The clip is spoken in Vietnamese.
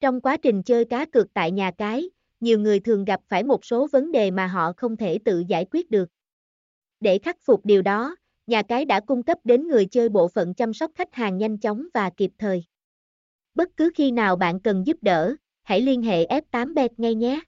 Trong quá trình chơi cá cược tại nhà cái, nhiều người thường gặp phải một số vấn đề mà họ không thể tự giải quyết được. Để khắc phục điều đó, nhà cái đã cung cấp đến người chơi bộ phận chăm sóc khách hàng nhanh chóng và kịp thời. Bất cứ khi nào bạn cần giúp đỡ, hãy liên hệ F8bet ngay nhé.